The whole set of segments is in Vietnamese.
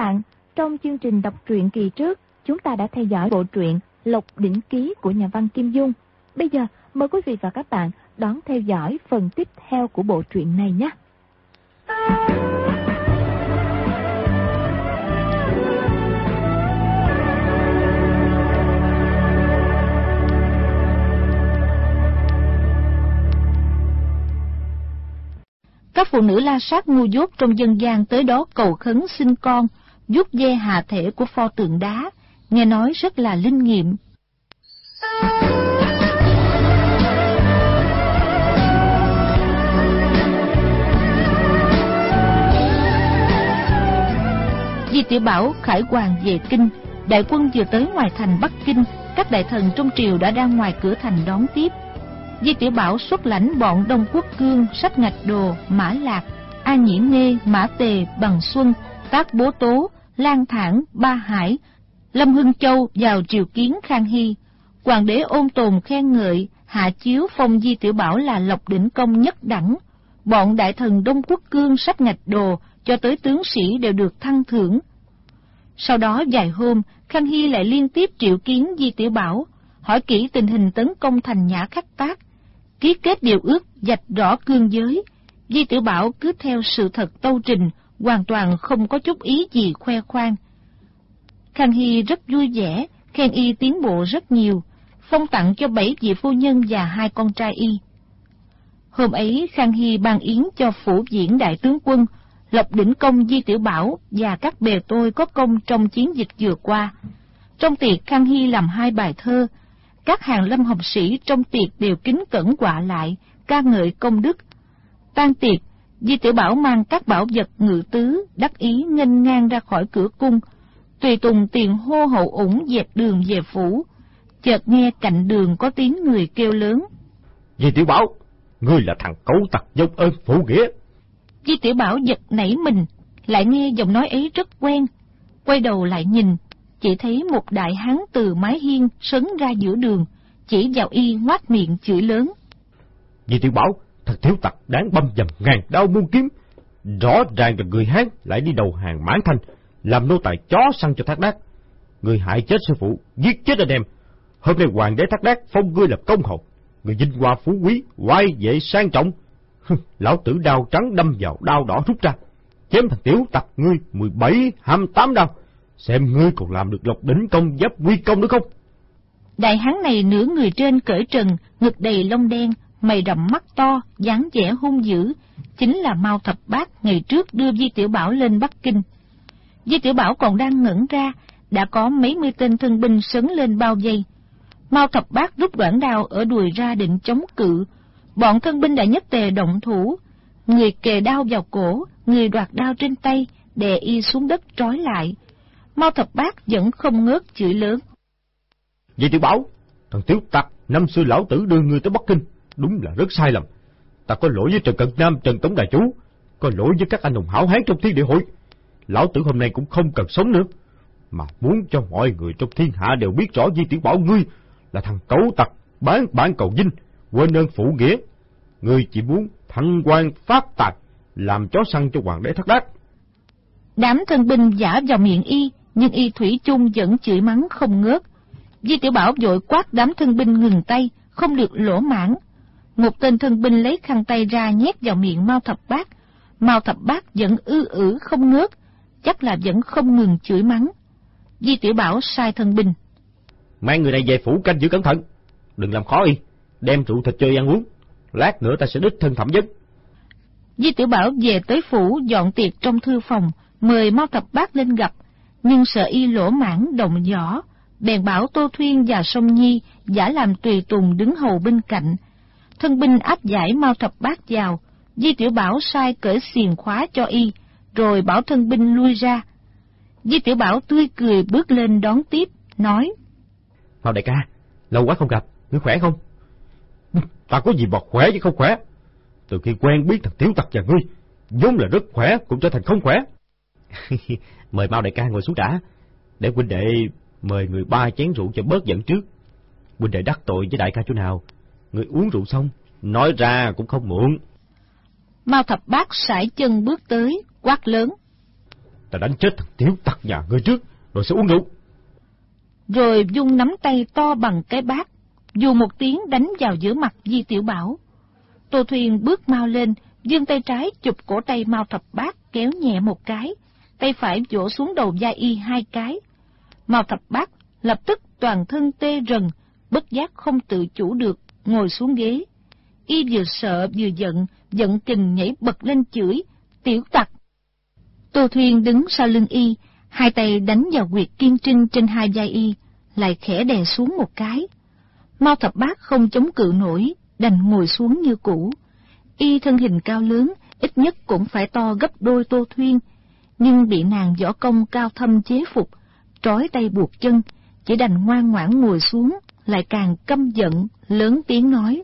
bạn, trong chương trình đọc truyện kỳ trước, chúng ta đã theo dõi bộ truyện Lộc Đỉnh Ký của nhà văn Kim Dung. Bây giờ, mời quý vị và các bạn đón theo dõi phần tiếp theo của bộ truyện này nhé. Các phụ nữ la sát ngu dốt trong dân gian tới đó cầu khấn sinh con, giúp ve hạ thể của pho tượng đá, nghe nói rất là linh nghiệm. Di Tiểu Bảo khải hoàng về kinh, đại quân vừa tới ngoài thành Bắc Kinh, các đại thần trong triều đã đang ngoài cửa thành đón tiếp. Di Tiểu Bảo xuất lãnh bọn Đông Quốc Cương, Sách Ngạch Đồ, Mã Lạc, A Nhĩ Nghê, Mã Tề, Bằng Xuân, Tác Bố Tố, Lan Thản, Ba Hải, Lâm Hưng Châu vào triều kiến Khang Hy. Hoàng đế ôn tồn khen ngợi, hạ chiếu phong Di Tiểu Bảo là lộc đỉnh công nhất đẳng. Bọn đại thần Đông Quốc Cương, sắp Ngạch Đồ, cho tới tướng sĩ đều được thăng thưởng. Sau đó vài hôm, Khang Hy lại liên tiếp triệu kiến Di Tiểu Bảo, hỏi kỹ tình hình tấn công thành Nhã Khắc Tác, ký kết điều ước dạch rõ cương giới. Di Tiểu Bảo cứ theo sự thật tâu trình, hoàn toàn không có chút ý gì khoe khoang. Khang Hy rất vui vẻ, khen y tiến bộ rất nhiều, phong tặng cho bảy vị phu nhân và hai con trai y. Hôm ấy Khang Hy ban yến cho phủ diễn đại tướng quân, Lộc Đỉnh Công Di Tiểu Bảo và các bè tôi có công trong chiến dịch vừa qua. Trong tiệc Khang Hy làm hai bài thơ, các hàng lâm học sĩ trong tiệc đều kính cẩn quạ lại, ca ngợi công đức. Tan tiệc, Di Tiểu Bảo mang các bảo vật ngự tứ, đắc ý nghênh ngang ra khỏi cửa cung, tùy tùng tiền hô hậu ủng dẹp đường về phủ. Chợt nghe cạnh đường có tiếng người kêu lớn. Di Tiểu Bảo, ngươi là thằng cấu tặc dông ơn phụ nghĩa. Di Tiểu Bảo giật nảy mình, lại nghe giọng nói ấy rất quen. Quay đầu lại nhìn, chỉ thấy một đại hán từ mái hiên sấn ra giữa đường, chỉ vào y ngoát miệng chửi lớn. Di Tiểu Bảo, thật thiếu tặc đáng băm dầm ngàn đau muôn kiếm. Rõ ràng là người Hán lại đi đầu hàng mãn thanh, làm nô tài chó săn cho thác đát Người hại chết sư phụ, giết chết anh em. Hôm nay hoàng đế thác đát phong ngươi làm công hầu. Người vinh hoa phú quý, quay vệ sang trọng. Lão tử đao trắng đâm vào đao đỏ rút ra. Chém thằng tiểu tặc ngươi mười bảy hai tám đao. Xem ngươi còn làm được lộc đỉnh công giáp quy công nữa không? Đại hán này nửa người trên cởi trần, ngực đầy lông đen, mày rậm mắt to, dáng vẻ hung dữ, chính là Mao Thập Bát ngày trước đưa Di Tiểu Bảo lên Bắc Kinh. Di Tiểu Bảo còn đang ngẩn ra, đã có mấy mươi tên thân binh sấn lên bao dây. Mao Thập Bát rút đoạn đao ở đùi ra định chống cự, bọn thân binh đã nhất tề động thủ, người kề đao vào cổ, người đoạt đao trên tay, đè y xuống đất trói lại. Mao Thập Bát vẫn không ngớt chửi lớn. Di Tiểu Bảo, thằng Tiểu Tặc, năm xưa lão tử đưa người tới Bắc Kinh, đúng là rất sai lầm. Ta có lỗi với Trần Cận Nam, Trần Tống Đại Chú, có lỗi với các anh hùng hảo hán trong thiên địa hội. Lão tử hôm nay cũng không cần sống nữa, mà muốn cho mọi người trong thiên hạ đều biết rõ Di Tiểu Bảo ngươi là thằng cấu tặc, bán bản cầu dinh, quên ơn phụ nghĩa. Ngươi chỉ muốn thăng quan phát tạc, làm chó săn cho hoàng đế thất đát. Đám thân binh giả vào miệng y, nhưng y thủy chung vẫn chửi mắng không ngớt. Di Tiểu Bảo vội quát đám thân binh ngừng tay, không được lỗ mãn. Một tên thân binh lấy khăn tay ra nhét vào miệng Mao Thập Bát. Mao Thập Bát vẫn ư ử không ngớt, chắc là vẫn không ngừng chửi mắng. Di Tiểu Bảo sai thân binh. Mang người này về phủ canh giữ cẩn thận, đừng làm khó y, đem rượu thịt chơi ăn uống, lát nữa ta sẽ đích thân thẩm vấn. Di Tiểu Bảo về tới phủ dọn tiệc trong thư phòng, mời Mao Thập Bát lên gặp, nhưng sợ y lỗ mãn động giỏ, bèn bảo Tô Thuyên và Sông Nhi giả làm tùy tùng đứng hầu bên cạnh. Thân binh áp giải Mao Thập Bát vào, Di Tiểu Bảo sai cởi xiềng khóa cho y, rồi bảo thân binh lui ra. Di Tiểu Bảo tươi cười bước lên đón tiếp, nói. Mao đại ca, lâu quá không gặp, ngươi khỏe không? Ta có gì bọt khỏe chứ không khỏe. Từ khi quen biết thằng Tiểu Tặc và ngươi, vốn là rất khỏe, cũng trở thành không khỏe. mời Mao đại ca ngồi xuống đã, để huynh đệ mời người ba chén rượu cho bớt giận trước. Huynh đệ đắc tội với đại ca chỗ nào, người uống rượu xong, nói ra cũng không muộn. Mao thập bát sải chân bước tới, quát lớn. ta đánh chết thằng tiểu tặc nhà ngươi trước, rồi sẽ uống rượu. Rồi dung nắm tay to bằng cái bát, dù một tiếng đánh vào giữa mặt Di Tiểu Bảo. Tô Thuyền bước mau lên, dương tay trái chụp cổ tay Mao Thập Bát kéo nhẹ một cái, tay phải vỗ xuống đầu Gia Y hai cái. Mao Thập Bát lập tức toàn thân tê rần, bất giác không tự chủ được, ngồi xuống ghế. Y vừa sợ vừa giận, giận kình nhảy bật lên chửi, tiểu tặc. Tô Thuyên đứng sau lưng Y, hai tay đánh vào quyệt kiên trinh trên hai vai Y, lại khẽ đè xuống một cái. Mao thập bát không chống cự nổi, đành ngồi xuống như cũ. Y thân hình cao lớn, ít nhất cũng phải to gấp đôi Tô Thuyên, nhưng bị nàng võ công cao thâm chế phục, trói tay buộc chân, chỉ đành ngoan ngoãn ngồi xuống, lại càng căm giận, lớn tiếng nói.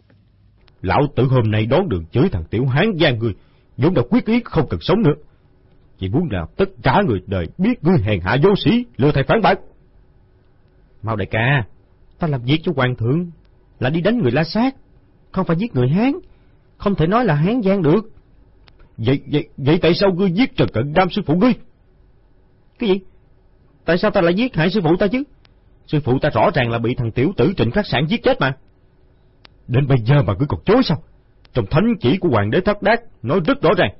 Lão tử hôm nay đón đường chửi thằng tiểu hán gian người, vốn đã quyết ý không cần sống nữa. Chỉ muốn làm tất cả người đời biết ngươi hèn hạ vô sĩ, lừa thầy phản bác. Mau đại ca, ta làm việc cho hoàng thượng, là đi đánh người la sát, không phải giết người Hán, không thể nói là Hán gian được. Vậy, vậy, vậy tại sao ngươi giết Trần Cận Đam sư phụ ngươi? Cái gì? Tại sao ta lại giết hại sư phụ ta chứ? Sư phụ ta rõ ràng là bị thằng tiểu tử trịnh khắc sản giết chết mà. Đến bây giờ mà cứ còn chối sao? Trong thánh chỉ của hoàng đế thất đát nói rất rõ ràng.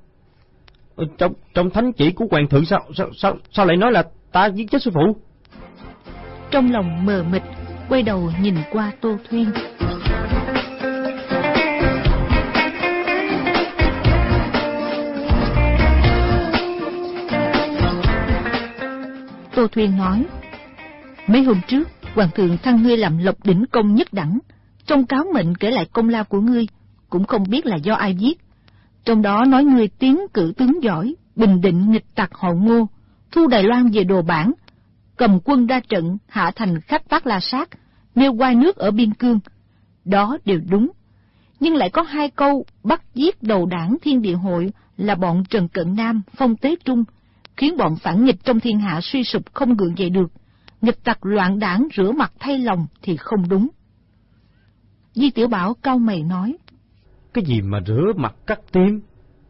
Ờ, trong trong thánh chỉ của hoàng thượng sao sao sao, sao lại nói là ta giết chết sư phụ? Trong lòng mờ mịt, quay đầu nhìn qua Tô Thuyên. Tô Thuyên nói, mấy hôm trước, Hoàng thượng thăng ngươi làm lộc đỉnh công nhất đẳng, trong cáo mệnh kể lại công lao của ngươi, cũng không biết là do ai viết. Trong đó nói ngươi tiến cử tướng giỏi, bình định nghịch tặc họ ngô, thu Đài Loan về đồ bản, cầm quân ra trận hạ thành khắc tác la sát, nêu quai nước ở biên cương. Đó đều đúng. Nhưng lại có hai câu bắt giết đầu đảng thiên địa hội là bọn Trần Cận Nam, Phong Tế Trung, khiến bọn phản nghịch trong thiên hạ suy sụp không gượng dậy được. Nghịch tặc loạn đảng rửa mặt thay lòng thì không đúng. Di Tiểu Bảo cao mày nói. Cái gì mà rửa mặt cắt tim?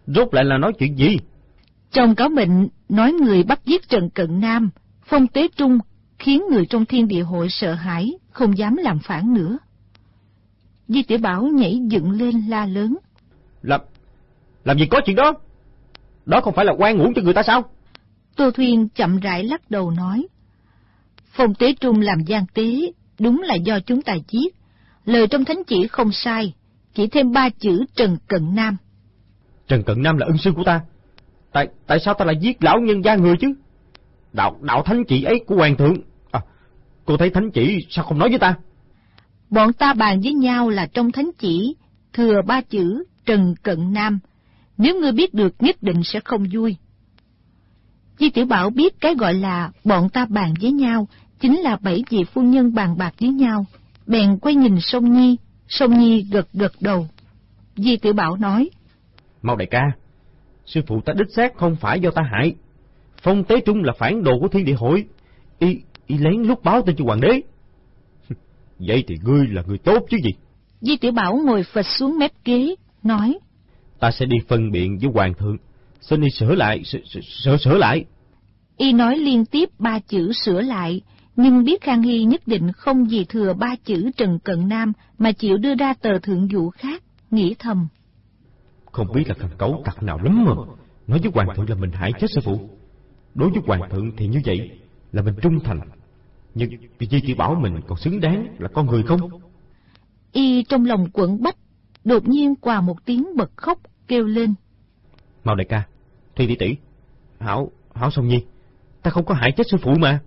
Rốt lại là nói chuyện gì? Trong cáo mệnh nói người bắt giết Trần Cận Nam, Phong Tế Trung khiến người trong thiên địa hội sợ hãi, không dám làm phản nữa. Di Tiểu Bảo nhảy dựng lên la lớn. Làm, làm gì có chuyện đó? Đó không phải là quan uổng cho người ta sao? Tô Thuyên chậm rãi lắc đầu nói. Phong Tế Trung làm gian tế, đúng là do chúng ta giết. Lời trong thánh chỉ không sai, chỉ thêm ba chữ Trần Cận Nam. Trần Cận Nam là ân sư của ta. Tại tại sao ta lại giết lão nhân gia người chứ? Đạo đạo thánh chỉ ấy của hoàng thượng. À, cô thấy thánh chỉ sao không nói với ta? Bọn ta bàn với nhau là trong thánh chỉ, thừa ba chữ Trần Cận Nam. Nếu ngươi biết được nhất định sẽ không vui. Di Tiểu Bảo biết cái gọi là bọn ta bàn với nhau, chính là bảy vị phu nhân bàn bạc với nhau. Bèn quay nhìn Sông Nhi, Sông Nhi gật gật đầu. Di Tiểu Bảo nói, Mau đại ca, sư phụ ta đích xác không phải do ta hại. Phong Tế Trung là phản đồ của thiên địa hội, y, y lén lúc báo tin cho hoàng đế. Vậy thì ngươi là người tốt chứ gì? Di Tiểu Bảo ngồi phịch xuống mép ghế, nói, Ta sẽ đi phân biện với hoàng thượng, xin y sửa lại, sửa, sửa, sửa lại. Y nói liên tiếp ba chữ sửa lại, nhưng biết Khang Hy nhất định không gì thừa ba chữ Trần Cận Nam mà chịu đưa ra tờ thượng vụ khác, nghĩ thầm. Không biết là thằng cấu tặc nào lắm mà, nói với hoàng thượng là mình hại chết sư phụ. Đối với hoàng thượng thì như vậy là mình trung thành, nhưng vì Di Tiểu Bảo mình còn xứng đáng là con người không? Y trong lòng quẩn bách, đột nhiên qua một tiếng bật khóc kêu lên. Mau đại ca, Thùy tỷ tỷ, Hảo, Hảo Song Nhi, ta không có hại chết sư phụ mà.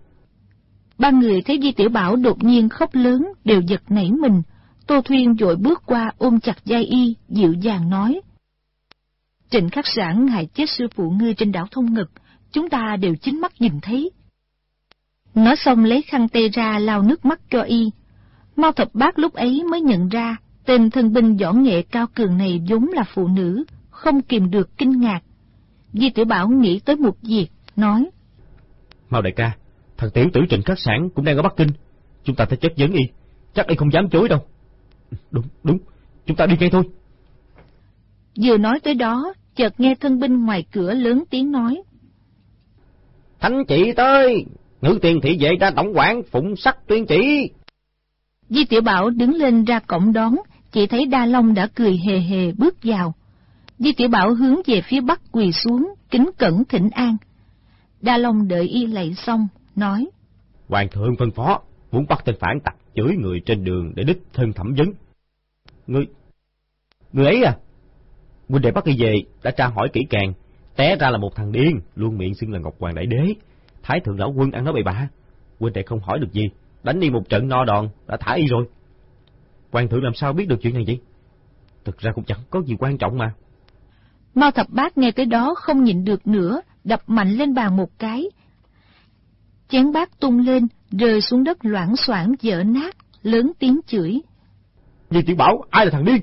Ba người thấy Di Tiểu Bảo đột nhiên khóc lớn đều giật nảy mình. Tô Thuyên vội bước qua ôm chặt Giai y, dịu dàng nói. Trịnh khắc sản hại chết sư phụ ngươi trên đảo Thông Ngực, chúng ta đều chính mắt nhìn thấy. Nói xong lấy khăn tay ra lau nước mắt cho y. mau thập bác lúc ấy mới nhận ra tên thân binh võ nghệ cao cường này vốn là phụ nữ, không kìm được kinh ngạc. Di Tiểu Bảo nghĩ tới một việc, nói. mau đại ca, thằng tiểu tử Trịnh Khắc Sản cũng đang ở Bắc Kinh. Chúng ta phải chất vấn y, chắc y không dám chối đâu. Đúng, đúng, chúng ta đi ngay thôi. Vừa nói tới đó, chợt nghe thân binh ngoài cửa lớn tiếng nói. Thánh chỉ tới! Ngữ tiền thị vệ ra tổng quản phụng sắc tuyên chỉ. Di Tiểu Bảo đứng lên ra cổng đón, chỉ thấy Đa Long đã cười hề hề bước vào. Di Tiểu Bảo hướng về phía bắc quỳ xuống, kính cẩn thỉnh an. Đa Long đợi y lạy xong, nói. Hoàng thượng phân phó, muốn bắt tên phản tặc chửi người trên đường để đích thân thẩm vấn. Người... Người ấy à? Huynh đệ bắt y về, đã tra hỏi kỹ càng, té ra là một thằng điên, luôn miệng xưng là Ngọc Hoàng Đại Đế. Thái thượng lão quân ăn nói bậy bạ. Huynh đệ không hỏi được gì, đánh đi một trận no đòn, đã thả y rồi. Hoàng thượng làm sao biết được chuyện này vậy? Thực ra cũng chẳng có gì quan trọng mà. Mao thập bát nghe tới đó không nhịn được nữa, đập mạnh lên bàn một cái. Chén bát tung lên, rơi xuống đất loãng xoảng dở nát, lớn tiếng chửi. Như tiểu bảo, ai là thằng điên?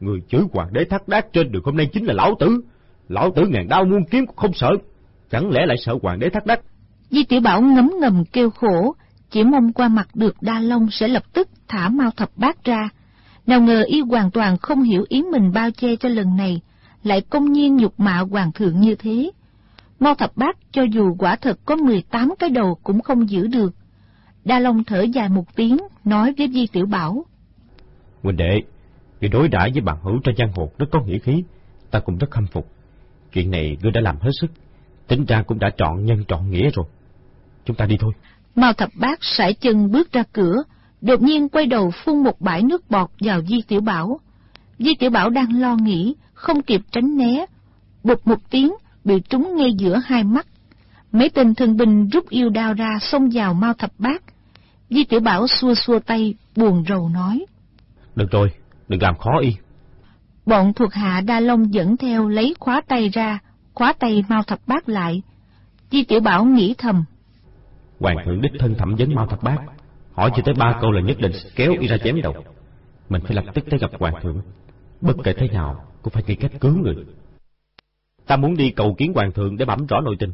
Người chửi hoàng đế thắt đát trên đường hôm nay chính là lão tử. Lão tử ngàn đau muôn kiếm cũng không sợ. Chẳng lẽ lại sợ hoàng đế thắt đát? Di tiểu bảo ngấm ngầm kêu khổ, chỉ mong qua mặt được Đa Long sẽ lập tức thả Mao thập bát ra. Nào ngờ y hoàn toàn không hiểu ý mình bao che cho lần này, lại công nhiên nhục mạ hoàng thượng như thế. Mao thập bát cho dù quả thật có 18 cái đầu cũng không giữ được. Đa Long thở dài một tiếng, nói với Di Tiểu Bảo. Huynh đệ, người đối đãi với bạn hữu trên giang hồ rất có nghĩa khí, ta cũng rất khâm phục. Chuyện này ngươi đã làm hết sức, tính ra cũng đã trọn nhân trọn nghĩa rồi. Chúng ta đi thôi. Mao thập bát sải chân bước ra cửa, đột nhiên quay đầu phun một bãi nước bọt vào Di Tiểu Bảo. Di Tiểu Bảo đang lo nghĩ, không kịp tránh né. Bụt một tiếng, bị trúng ngay giữa hai mắt. Mấy tên thân binh rút yêu đao ra xông vào Mao thập bát. Di Tiểu Bảo xua xua tay, buồn rầu nói. Được rồi, đừng làm khó y. Bọn thuộc hạ Đa Long dẫn theo lấy khóa tay ra, khóa tay Mao thập bát lại. Di Tiểu Bảo nghĩ thầm. Hoàng thượng đích thân thẩm vấn Mao thập bát, hỏi chưa tới ba câu là nhất định kéo y ra chém đầu. Mình phải lập tức tới gặp hoàng thượng. Bất kể thế nào, cũng phải nghĩ cách cứu người. Ta muốn đi cầu kiến hoàng thượng để bẩm rõ nội tình.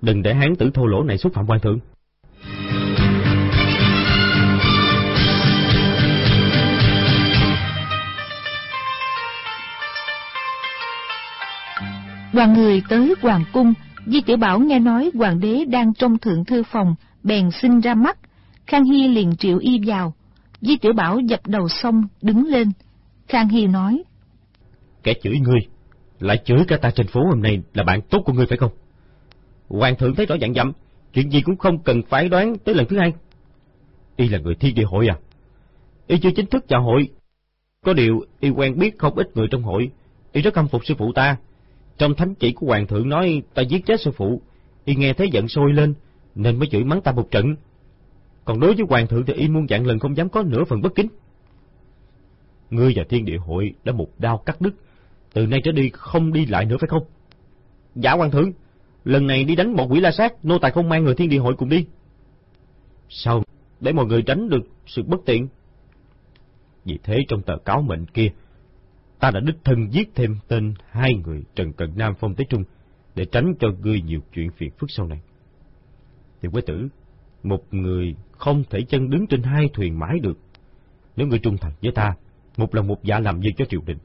Đừng để hán tử thô lỗ này xúc phạm hoàng thượng. Đoàn người tới hoàng cung, Di Tiểu Bảo nghe nói hoàng đế đang trong thượng thư phòng, bèn xin ra mắt. Khang Hy liền triệu y vào. Di Tiểu Bảo dập đầu xong, đứng lên. Khang Hy nói. Kẻ chửi ngươi, lại chửi cả ta trên phố hôm nay là bạn tốt của ngươi phải không? Hoàng thượng thấy rõ dạng dặm, chuyện gì cũng không cần phải đoán tới lần thứ hai. Y là người thiên địa hội à? Y chưa chính thức chào hội. Có điều, Y quen biết không ít người trong hội. Y rất khâm phục sư phụ ta. Trong thánh chỉ của hoàng thượng nói ta giết chết sư phụ. Y nghe thấy giận sôi lên, nên mới chửi mắng ta một trận. Còn đối với hoàng thượng thì Y muôn dạng lần không dám có nửa phần bất kính. Ngươi và thiên địa hội đã một đao cắt đứt, từ nay trở đi không đi lại nữa phải không? Dạ hoàng thượng, lần này đi đánh một quỷ la sát, nô tài không mang người thiên địa hội cùng đi. Sao? Để mọi người tránh được sự bất tiện. Vì thế trong tờ cáo mệnh kia, ta đã đích thân giết thêm tên hai người Trần Cận Nam Phong Tế Trung để tránh cho ngươi nhiều chuyện phiền phức sau này. Thì quế tử, một người không thể chân đứng trên hai thuyền mãi được. Nếu ngươi trung thành với ta, một lần một dạ làm việc cho triều đình,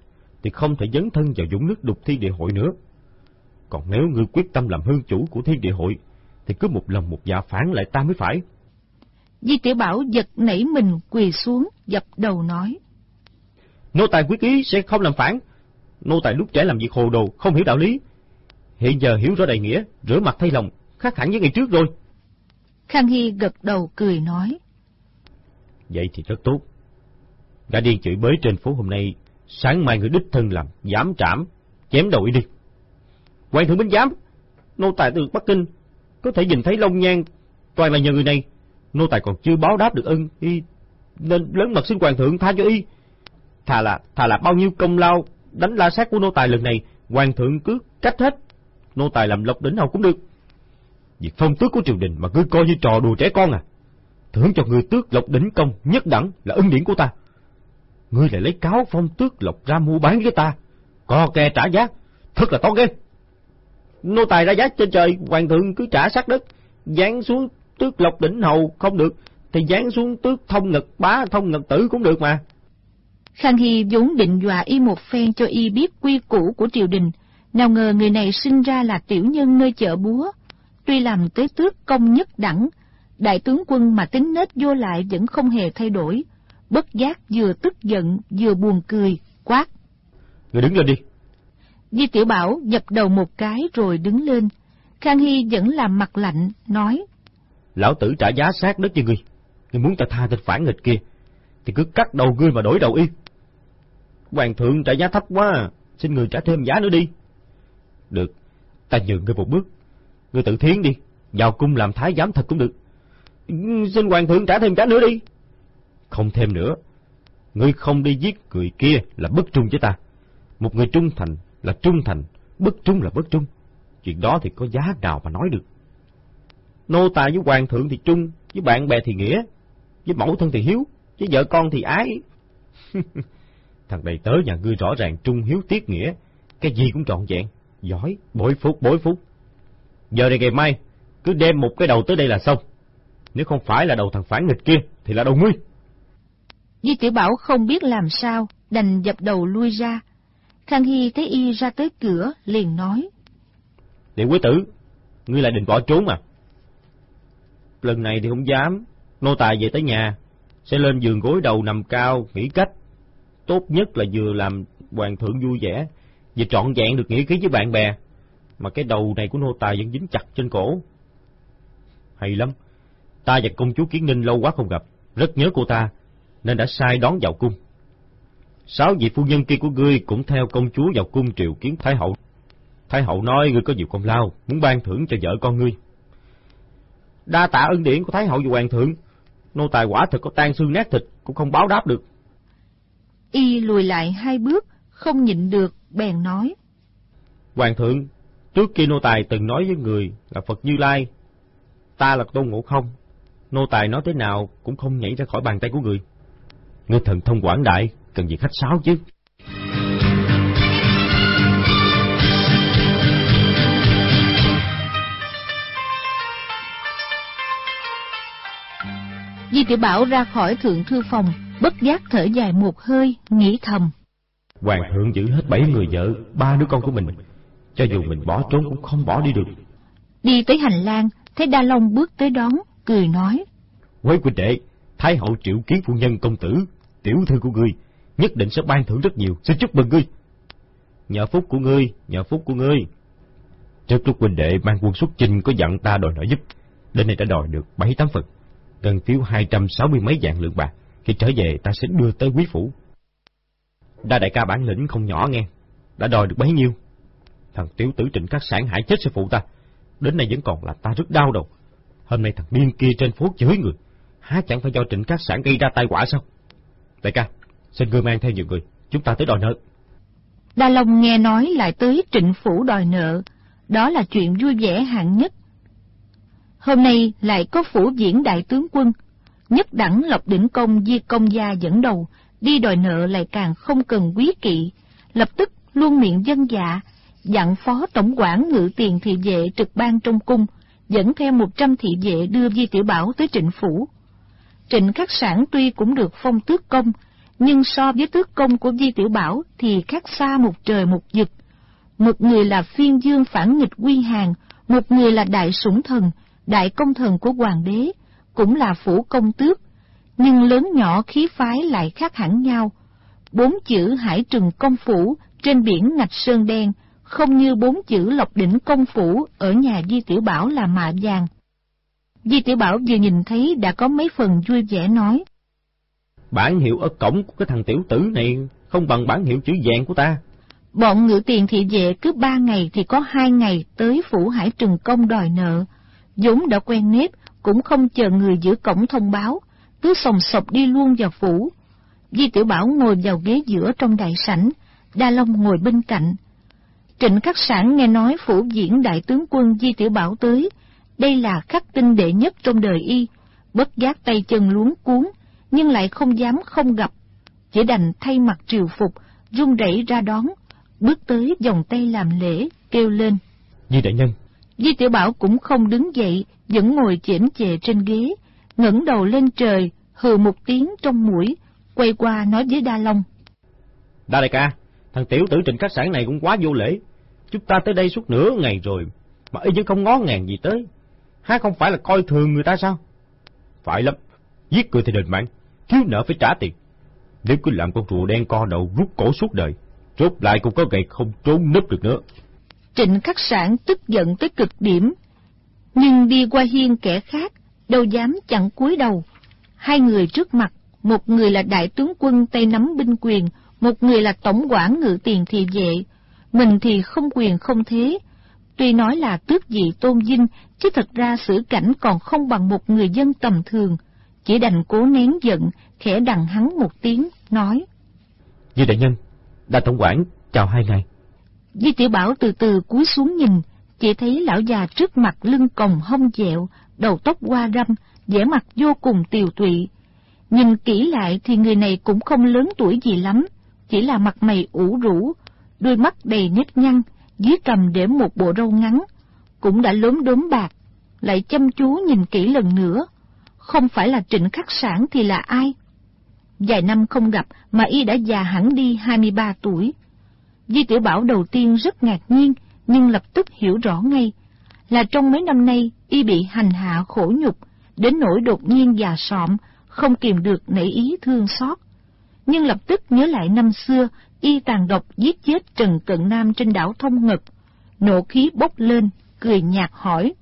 thì không thể dấn thân vào dũng nước đục thiên địa hội nữa. Còn nếu ngươi quyết tâm làm hương chủ của thiên địa hội, thì cứ một lần một dạ phản lại ta mới phải. Di Tiểu Bảo giật nảy mình quỳ xuống, dập đầu nói. Nô tài quyết ý sẽ không làm phản. Nô tài lúc trẻ làm việc hồ đồ, không hiểu đạo lý. Hiện giờ hiểu rõ đại nghĩa, rửa mặt thay lòng, khác hẳn với ngày trước rồi. Khang Hy gật đầu cười nói. Vậy thì rất tốt. Gã điên chửi bới trên phố hôm nay, sáng mai người đích thân làm, dám trảm, chém đầu y đi. Quan thượng binh giám, nô tài từ Bắc Kinh, có thể nhìn thấy Long Nhan, toàn là nhờ người này. Nô tài còn chưa báo đáp được ân, y nên lớn mật xin hoàng thượng tha cho y. Thà là, thà là bao nhiêu công lao đánh la sát của nô tài lần này, hoàng thượng cứ cách hết. Nô tài làm lộc đỉnh nào cũng được. Việc phong tước của triều đình mà cứ coi như trò đùa trẻ con à. Thưởng cho người tước lộc đỉnh công nhất đẳng là ân điển của ta. Ngươi lại lấy cáo phong tước lộc ra mua bán với ta. Co kè trả giá, thật là to ghê. Nô tài ra giá trên trời, hoàng thượng cứ trả sát đất, dán xuống tước lộc đỉnh hầu không được, thì dán xuống tước thông ngực bá thông ngực tử cũng được mà. Khang Hy vốn định dọa y một phen cho y biết quy củ của triều đình, nào ngờ người này sinh ra là tiểu nhân nơi chợ búa. tuy làm tới tước công nhất đẳng, đại tướng quân mà tính nết vô lại vẫn không hề thay đổi, bất giác vừa tức giận vừa buồn cười, quát. Người đứng lên đi. Di Tiểu Bảo dập đầu một cái rồi đứng lên. Khang Hy vẫn làm mặt lạnh, nói. Lão tử trả giá sát đất cho ngươi. Ngươi muốn ta tha tên phản nghịch kia, thì cứ cắt đầu ngươi mà đổi đầu y. Hoàng thượng trả giá thấp quá, xin người trả thêm giá nữa đi. Được, ta nhường ngươi một bước. Ngươi tự thiến đi, vào cung làm thái giám thật cũng được. Xin hoàng thượng trả thêm giá nữa đi. Không thêm nữa. Ngươi không đi giết người kia là bất trung với ta. Một người trung thành là trung thành, bất trung là bất trung. Chuyện đó thì có giá nào mà nói được. Nô tài với hoàng thượng thì trung, với bạn bè thì nghĩa, với mẫu thân thì hiếu, với vợ con thì ái. Thằng đầy tớ nhà ngươi rõ ràng trung hiếu tiết nghĩa, cái gì cũng trọn vẹn, giỏi, bội phúc, bội phúc. Giờ này ngày mai, cứ đem một cái đầu tới đây là xong. Nếu không phải là đầu thằng phản nghịch kia, thì là đầu ngươi. Di Tiểu Bảo không biết làm sao, đành dập đầu lui ra. Khang Hy thấy y ra tới cửa, liền nói. Điện quý tử, ngươi lại định bỏ trốn à? Lần này thì không dám, nô tài về tới nhà, sẽ lên giường gối đầu nằm cao, nghĩ cách. Tốt nhất là vừa làm hoàng thượng vui vẻ, vừa trọn vẹn được nghĩa khí với bạn bè, mà cái đầu này của nô tài vẫn dính chặt trên cổ. Hay lắm, ta và công chúa Kiến Ninh lâu quá không gặp, rất nhớ cô ta, nên đã sai đón vào cung. Sáu vị phu nhân kia của ngươi cũng theo công chúa vào cung triều kiến Thái Hậu. Thái Hậu nói ngươi có nhiều công lao, muốn ban thưởng cho vợ con ngươi. Đa tạ ân điển của Thái Hậu và Hoàng thượng, nô tài quả thật có tan xương nát thịt, cũng không báo đáp được. Y lùi lại hai bước, không nhịn được, bèn nói. Hoàng thượng, trước kia nô tài từng nói với người là Phật Như Lai, ta là Tôn Ngộ Không, nô tài nói thế nào cũng không nhảy ra khỏi bàn tay của người. Ngươi thần thông quảng đại, cần gì khách sáo chứ. Di Tiểu Bảo ra khỏi thượng thư phòng, bất giác thở dài một hơi, nghĩ thầm. Hoàng thượng giữ hết bảy người vợ, ba đứa con của mình. Cho dù mình bỏ trốn cũng không bỏ đi được. Đi tới hành lang, thấy Đa Long bước tới đón, cười nói. Quế huynh đệ, Thái hậu triệu kiến phu nhân công tử, tiểu thư của ngươi, nhất định sẽ ban thưởng rất nhiều, xin chúc mừng ngươi. Nhờ phúc của ngươi, nhờ phúc của ngươi. Trước lúc huynh đệ mang quân xuất chinh có dặn ta đòi nợ giúp, đến nay đã đòi được bảy tám phần, gần thiếu hai trăm sáu mươi mấy vạn lượng bạc, khi trở về ta sẽ đưa tới quý phủ. Đa đại ca bản lĩnh không nhỏ nghe, đã đòi được bấy nhiêu. Thằng tiểu tử trịnh các sản hại chết sư phụ ta, đến nay vẫn còn là ta rất đau đầu. Hôm nay thằng điên kia trên phố chửi người, há chẳng phải do trịnh các sản gây ra tai họa sao? Đại ca, xin ngươi mang theo nhiều người, chúng ta tới đòi nợ. Đa Long nghe nói lại tới trịnh phủ đòi nợ, đó là chuyện vui vẻ hạng nhất. Hôm nay lại có phủ diễn đại tướng quân, nhất đẳng Lộc Đỉnh Công Di Công Gia dẫn đầu, đi đòi nợ lại càng không cần quý kỵ, lập tức luôn miệng dân dạ, dặn phó tổng quản ngự tiền thị vệ trực ban trong cung, dẫn theo một trăm thị vệ đưa Di Tiểu Bảo tới trịnh phủ. Trịnh Khắc Sản tuy cũng được phong tước công, nhưng so với tước công của Di Tiểu Bảo thì khác xa một trời một vực. Một người là phiên dương phản nghịch quy hàng, một người là đại sủng thần, đại công thần của hoàng đế, cũng là phủ công tước, nhưng lớn nhỏ khí phái lại khác hẳn nhau. Bốn chữ Hải Trừng Công Phủ trên biển Ngạch Sơn Đen không như bốn chữ Lộc Đỉnh Công Phủ ở nhà Di Tiểu Bảo là mạ vàng. Di Tiểu Bảo vừa nhìn thấy đã có mấy phần vui vẻ nói. Bản hiệu ở cổng của cái thằng tiểu tử này không bằng bản hiệu chữ vàng của ta. Bọn ngự tiền thị vệ cứ ba ngày thì có hai ngày tới phủ Hải Trừng Công đòi nợ. vốn đã quen nếp, cũng không chờ người giữ cổng thông báo, cứ sòng sọc đi luôn vào phủ. Di Tiểu Bảo ngồi vào ghế giữa trong đại sảnh, Đa Long ngồi bên cạnh. Trịnh Khắc Sản nghe nói phủ diễn đại tướng quân Di Tiểu Bảo tới, đây là khắc tinh đệ nhất trong đời y, bất giác tay chân luống cuốn, nhưng lại không dám không gặp, chỉ đành thay mặt triều phục, run rẩy ra đón, bước tới vòng tay làm lễ, kêu lên. Di đại nhân. Di Tiểu Bảo cũng không đứng dậy, vẫn ngồi chễm chệ trên ghế, ngẩng đầu lên trời, hừ một tiếng trong mũi, quay qua nói với Đa Long. Đa đại ca, thằng tiểu tử trình khách sản này cũng quá vô lễ. Chúng ta tới đây suốt nửa ngày rồi, mà y vẫn không ngó ngàng gì tới há không phải là coi thường người ta sao? Phải lắm, giết người thì đền mạng, thiếu nợ phải trả tiền. Nếu cứ làm con rùa đen co đầu rút cổ suốt đời, rốt lại cũng có ngày không trốn nấp được nữa. Trịnh khắc sản tức giận tới cực điểm, nhưng đi qua hiên kẻ khác, đâu dám chặn cúi đầu. Hai người trước mặt, một người là đại tướng quân tay nắm binh quyền, một người là tổng quản ngự tiền thị vệ. Mình thì không quyền không thế. Tuy nói là tước dị tôn vinh, chứ thật ra xử cảnh còn không bằng một người dân tầm thường. Chỉ đành cố nén giận, khẽ đằng hắn một tiếng, nói. Dư đại nhân, đại tổng quản, chào hai ngày. Di tiểu Bảo từ từ cúi xuống nhìn, chỉ thấy lão già trước mặt lưng còng hông dẹo, đầu tóc hoa râm, vẻ mặt vô cùng tiều tụy. Nhìn kỹ lại thì người này cũng không lớn tuổi gì lắm, chỉ là mặt mày ủ rũ, đôi mắt đầy nếp nhăn, dưới cầm để một bộ râu ngắn, cũng đã lốm đốm bạc, lại chăm chú nhìn kỹ lần nữa. Không phải là trịnh khắc sản thì là ai? Vài năm không gặp mà y đã già hẳn đi 23 tuổi. Di Tiểu Bảo đầu tiên rất ngạc nhiên, nhưng lập tức hiểu rõ ngay, là trong mấy năm nay y bị hành hạ khổ nhục, đến nỗi đột nhiên già sọm, không kìm được nảy ý thương xót. Nhưng lập tức nhớ lại năm xưa, y tàn độc giết chết Trần Cận Nam trên đảo Thông Ngực, nộ khí bốc lên, cười nhạt hỏi.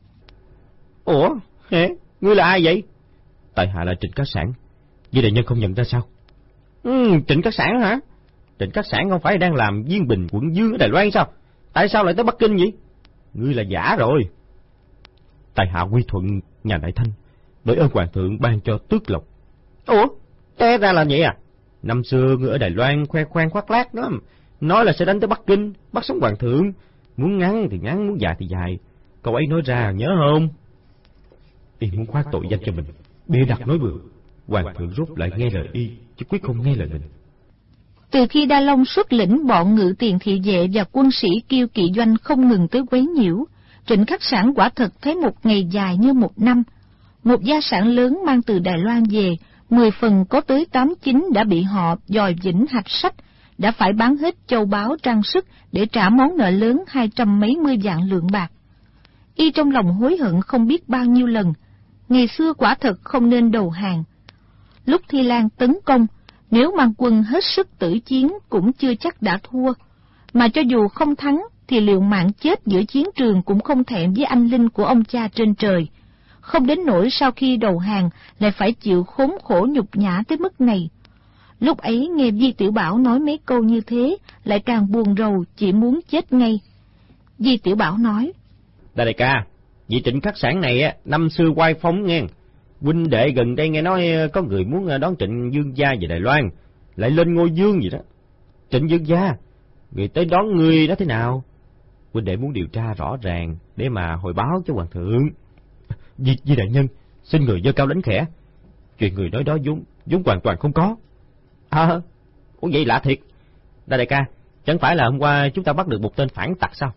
Ủa, hả? Ngươi là ai vậy? Tại hạ là Trịnh Cát Sản. Vì đại nhân không nhận ra sao? Ừ, Trịnh Cát Sản hả? Trịnh Cát Sản không phải đang làm viên bình quận Dương ở Đài Loan sao? Tại sao lại tới Bắc Kinh vậy? Ngươi là giả rồi. Tại hạ quy thuận nhà đại thanh, bởi ơn hoàng thượng ban cho tước lộc. Ủa, té ra là vậy à? Năm xưa người ở Đài Loan khoe khoang khoác lác đó, nói là sẽ đánh tới Bắc Kinh, bắt sống hoàng thượng. Muốn ngắn thì ngắn, muốn dài thì dài. Cậu ấy nói ra nhớ không? Y muốn khoác tội danh cho mình, bịa đặt nói bừa. Hoàng thượng rút lại nghe lời y, chứ quyết không nghe lời mình. Từ khi Đa Long xuất lĩnh bọn ngự tiền thị vệ và quân sĩ kiêu kỵ doanh không ngừng tới quấy nhiễu, Trịnh Khắc Sản quả thật thấy một ngày dài như một năm. Một gia sản lớn mang từ Đài Loan về, mười phần có tới tám chín đã bị họ dòi vĩnh hạch sách, đã phải bán hết châu báu trang sức để trả món nợ lớn hai trăm mấy mươi vạn lượng bạc. Y trong lòng hối hận không biết bao nhiêu lần, ngày xưa quả thật không nên đầu hàng. Lúc Thi Lan tấn công, nếu mang quân hết sức tử chiến cũng chưa chắc đã thua, mà cho dù không thắng thì liệu mạng chết giữa chiến trường cũng không thẹn với anh linh của ông cha trên trời. Không đến nỗi sau khi đầu hàng lại phải chịu khốn khổ nhục nhã tới mức này. Lúc ấy nghe Di Tiểu Bảo nói mấy câu như thế, lại càng buồn rầu, chỉ muốn chết ngay. Di Tiểu Bảo nói, Đại đại ca, vị trịnh khắc sản này á, năm xưa quay phóng nghe, huynh đệ gần đây nghe nói ờ, có người muốn ờ, đón trịnh dương gia về Đài Loan, lại lên ngôi dương gì đó. Trịnh dương gia, người tới đón người đó thế nào? Huynh đệ muốn điều tra rõ ràng để mà hồi báo cho hoàng thượng. Di, di đại nhân, xin người dơ cao đánh khẽ. Chuyện người nói đó vốn vốn hoàn toàn không có. À, ủa vậy lạ thiệt. Đại đại ca, chẳng phải là hôm qua chúng ta bắt được một tên phản tặc sao?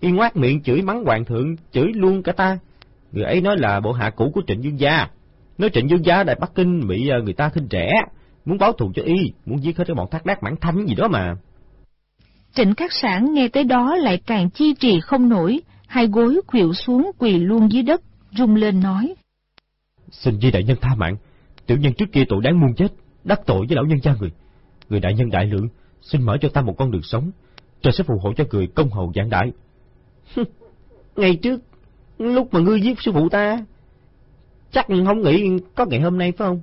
Y ngoác miệng chửi mắng hoàng thượng, chửi luôn cả ta. Người ấy nói là bộ hạ cũ của Trịnh Dương Gia. Nói Trịnh Dương Gia Đại Bắc Kinh bị ờ, người ta khinh trẻ, muốn báo thù cho y, muốn giết hết cái bọn thác đác mãn thanh gì đó mà. Trịnh Khắc Sản nghe tới đó lại càng chi trì không nổi, hai gối khuỵu xuống quỳ luôn dưới đất, rung lên nói. Xin di đại nhân tha mạng, tiểu nhân trước kia tội đáng muôn chết, đắc tội với lão nhân gia người. Người đại nhân đại lượng, xin mở cho ta một con đường sống, trời sẽ phù hộ cho người công hầu giảng đại. Ngày trước, lúc mà ngươi giết sư phụ ta, chắc không nghĩ có ngày hôm nay phải không?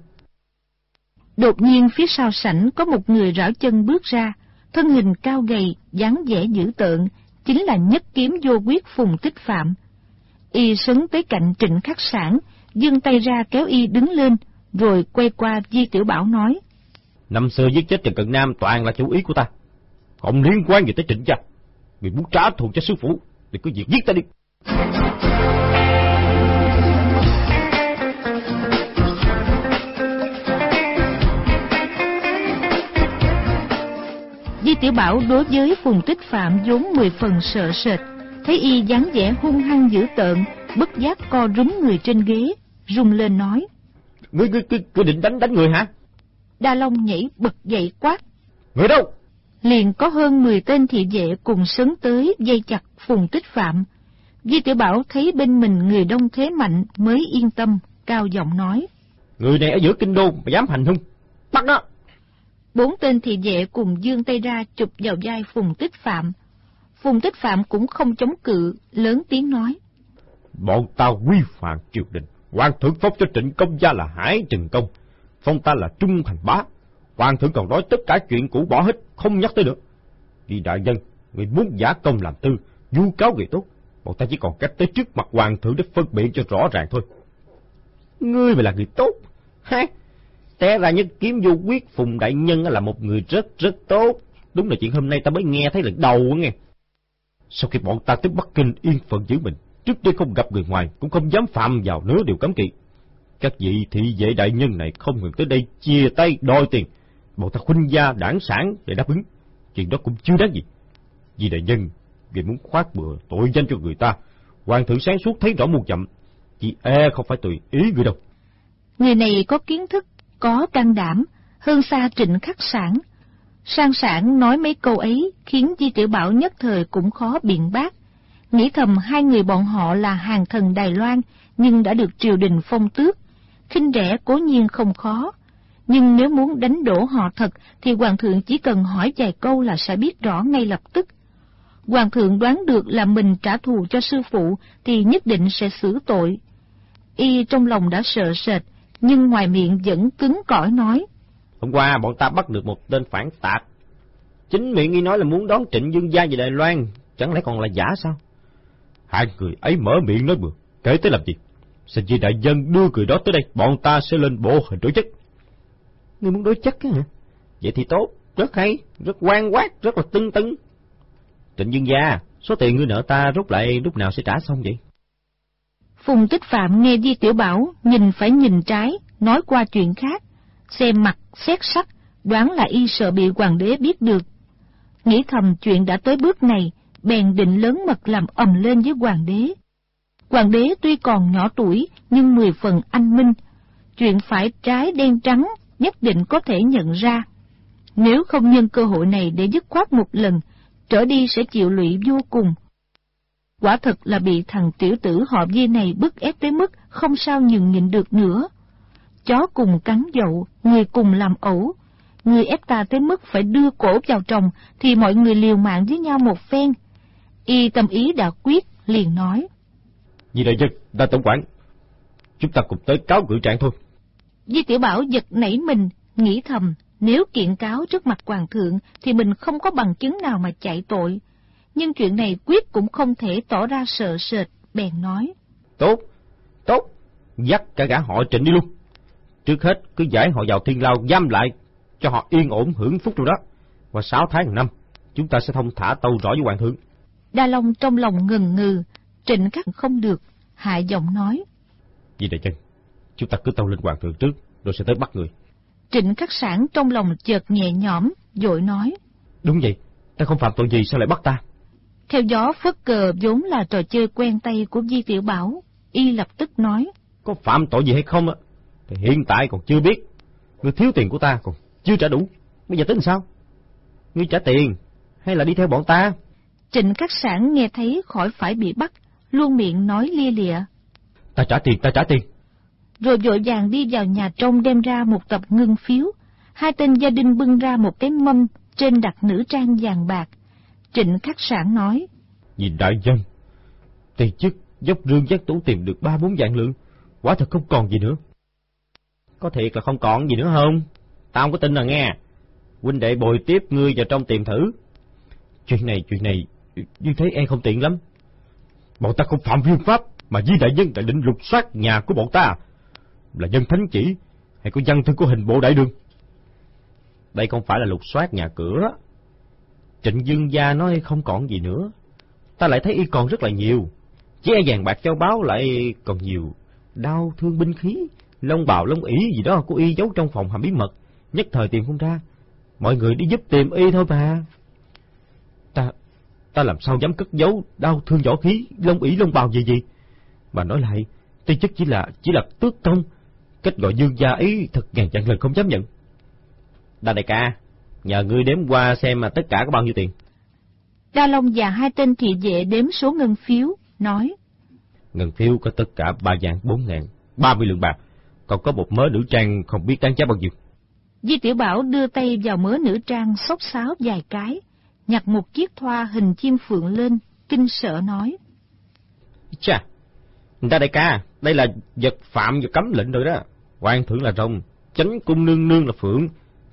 Đột nhiên phía sau sảnh có một người rảo chân bước ra, thân hình cao gầy, dáng vẻ dữ tợn, chính là nhất kiếm vô quyết phùng tích phạm. Y sấn tới cạnh trịnh khắc sản, dương tay ra kéo y đứng lên, rồi quay qua Di Tiểu Bảo nói. Năm xưa giết chết Trần Cận Nam toàn là chủ ý của ta, không liên quan gì tới trịnh gia. Người muốn trả thù cho sư phụ, thì cứ việc giết ta đi. Di Tiểu Bảo đối với Phùng Tích Phạm vốn mười phần sợ sệt, thấy y dáng vẻ hung hăng dữ tợn, bất giác co rúm người trên ghế, rung lên nói. Ngươi, ngươi, ngươi, ngươi định đánh đánh người hả? Đa Long nhảy bật dậy quát. Người đâu? Liền có hơn 10 tên thị vệ cùng sấn tới dây chặt Phùng Tích Phạm. Di Tiểu Bảo thấy bên mình người đông thế mạnh mới yên tâm, cao giọng nói. Người này ở giữa kinh đô mà dám hành hung, bắt đó. Bốn tên thị vệ cùng dương tay ra chụp vào vai Phùng Tích Phạm. Phùng Tích Phạm cũng không chống cự, lớn tiếng nói. Bọn ta quy phạm triều đình, hoàng thượng phong cho trịnh công gia là hải trừng công, phong ta là trung thành bá. Hoàng thượng còn nói tất cả chuyện cũ bỏ hết, không nhắc tới được. Vì đại nhân người muốn giả công làm tư, du cáo người tốt, bọn ta chỉ còn cách tới trước mặt hoàng thượng để phân biệt cho rõ ràng thôi. Ngươi mà là người tốt, ha? Té ra nhất kiếm vô quyết Phùng Đại Nhân là một người rất rất tốt. Đúng là chuyện hôm nay ta mới nghe thấy lần đầu nghe. Sau khi bọn ta tới Bắc Kinh yên phận giữ mình, trước đây không gặp người ngoài, cũng không dám phạm vào nửa điều cấm kỵ. Các vị thị vệ đại nhân này không ngừng tới đây chia tay đòi tiền, bọn ta khuynh gia đảng sản để đáp ứng. Chuyện đó cũng chưa đáng gì. Vì đại nhân, vì muốn khoát bừa tội danh cho người ta, hoàng thượng sáng suốt thấy rõ muôn chậm, chỉ e không phải tùy ý người đâu. Người này có kiến thức, có can đảm, hơn xa trịnh khắc sản. Sang sản nói mấy câu ấy khiến Di Tiểu Bảo nhất thời cũng khó biện bác. Nghĩ thầm hai người bọn họ là hàng thần Đài Loan, nhưng đã được triều đình phong tước. khinh rẻ cố nhiên không khó. Nhưng nếu muốn đánh đổ họ thật, thì Hoàng thượng chỉ cần hỏi vài câu là sẽ biết rõ ngay lập tức. Hoàng thượng đoán được là mình trả thù cho sư phụ, thì nhất định sẽ xử tội. Y trong lòng đã sợ sệt, nhưng ngoài miệng vẫn cứng cỏi nói. Hôm qua bọn ta bắt được một tên phản tạc. Chính miệng y nói là muốn đón trịnh dương gia về Đài Loan, chẳng lẽ còn là giả sao? Hai người ấy mở miệng nói bừa, kể tới làm gì? Xin chi đại dân đưa người đó tới đây, bọn ta sẽ lên bộ hình đối chất. Ngươi muốn đối chất hả? Vậy thì tốt, rất hay, rất quan quát, rất là tưng tưng. Trịnh Dương gia, số tiền ngươi nợ ta rút lại lúc nào sẽ trả xong vậy? Phùng Tích Phạm nghe Di Tiểu Bảo nhìn phải nhìn trái, nói qua chuyện khác, xem mặt, xét sắc, đoán là y sợ bị hoàng đế biết được. Nghĩ thầm chuyện đã tới bước này, bèn định lớn mật làm ầm lên với hoàng đế. Hoàng đế tuy còn nhỏ tuổi, nhưng mười phần anh minh. Chuyện phải trái đen trắng nhất định có thể nhận ra. Nếu không nhân cơ hội này để dứt khoát một lần, trở đi sẽ chịu lụy vô cùng. Quả thật là bị thằng tiểu tử họ Di này bức ép tới mức không sao nhường nhịn được nữa. Chó cùng cắn dậu, người cùng làm ẩu. Người ép ta tới mức phải đưa cổ vào trồng thì mọi người liều mạng với nhau một phen. Y tâm ý đã quyết, liền nói. Vì đại dân, đa tổng quản, chúng ta cùng tới cáo cử trạng thôi. Di Tiểu Bảo giật nảy mình, nghĩ thầm, nếu kiện cáo trước mặt hoàng thượng thì mình không có bằng chứng nào mà chạy tội. Nhưng chuyện này quyết cũng không thể tỏ ra sợ sệt, bèn nói. Tốt, tốt, dắt cả gã họ trịnh đi luôn. Trước hết cứ giải họ vào thiên lao giam lại, cho họ yên ổn hưởng phúc rồi đó. Qua sáu tháng năm, chúng ta sẽ thông thả tâu rõ với hoàng thượng. Đa Long trong lòng ngừng ngừ, trịnh khắc không được, hạ giọng nói. Vì đại chân, chúng ta cứ tâu lên hoàng thượng trước, rồi sẽ tới bắt người. Trịnh khắc sản trong lòng chợt nhẹ nhõm, dội nói. Đúng vậy, ta không phạm tội gì sao lại bắt ta? Theo gió phất cờ vốn là trò chơi quen tay của Di Tiểu Bảo, y lập tức nói. Có phạm tội gì hay không á? Thì hiện tại còn chưa biết. Ngươi thiếu tiền của ta còn chưa trả đủ. Bây giờ tính sao? Ngươi trả tiền hay là đi theo bọn ta? Trịnh Cát Sản nghe thấy khỏi phải bị bắt, luôn miệng nói lia lịa. Ta trả tiền, ta trả tiền. Rồi vội vàng đi vào nhà trong đem ra một tập ngân phiếu. Hai tên gia đình bưng ra một cái mâm trên đặt nữ trang vàng bạc. Trịnh Khắc Sản nói. Vì đại dân, tiền chức dốc rương giác tủ tìm được ba bốn vạn lượng, quả thật không còn gì nữa. Có thiệt là không còn gì nữa không? Tao không có tin là nghe. Huynh đệ bồi tiếp ngươi vào trong tìm thử. Chuyện này, chuyện này, như thế e không tiện lắm. Bọn ta không phạm viên pháp, mà với Đại Nhân đã định lục soát nhà của bọn ta. Là dân thánh chỉ, hay có dân thân của hình bộ đại đường? Đây không phải là lục soát nhà cửa. Trịnh Dương Gia nói không còn gì nữa. Ta lại thấy y còn rất là nhiều. Chỉ e vàng bạc châu báu lại còn nhiều. Đau thương binh khí, lông bào lông ỉ gì đó của y giấu trong phòng hầm bí mật. Nhất thời tìm không ra. Mọi người đi giúp tìm y thôi mà. Ta, ta làm sao dám cất giấu đau thương võ khí, lông ỉ lông bào gì gì. Mà nói lại, tuy chất chỉ là chỉ là tước công, cách gọi dương gia ấy thật ngàn vạn lần không dám nhận. Đa đại ca, nhờ ngươi đếm qua xem mà tất cả có bao nhiêu tiền. Đa Long và hai tên thị vệ đếm số ngân phiếu, nói. Ngân phiếu có tất cả ba dạng bốn ngàn, ba mươi lượng bạc, còn có một mớ nữ trang không biết đáng giá bao nhiêu. Di Tiểu Bảo đưa tay vào mớ nữ trang xốc xáo vài cái, nhặt một chiếc thoa hình chim phượng lên, kinh sợ nói. Chà, người ta đại ca, đây là vật phạm và cấm lệnh rồi đó. Hoàng thượng là rồng, chánh cung nương nương là phượng.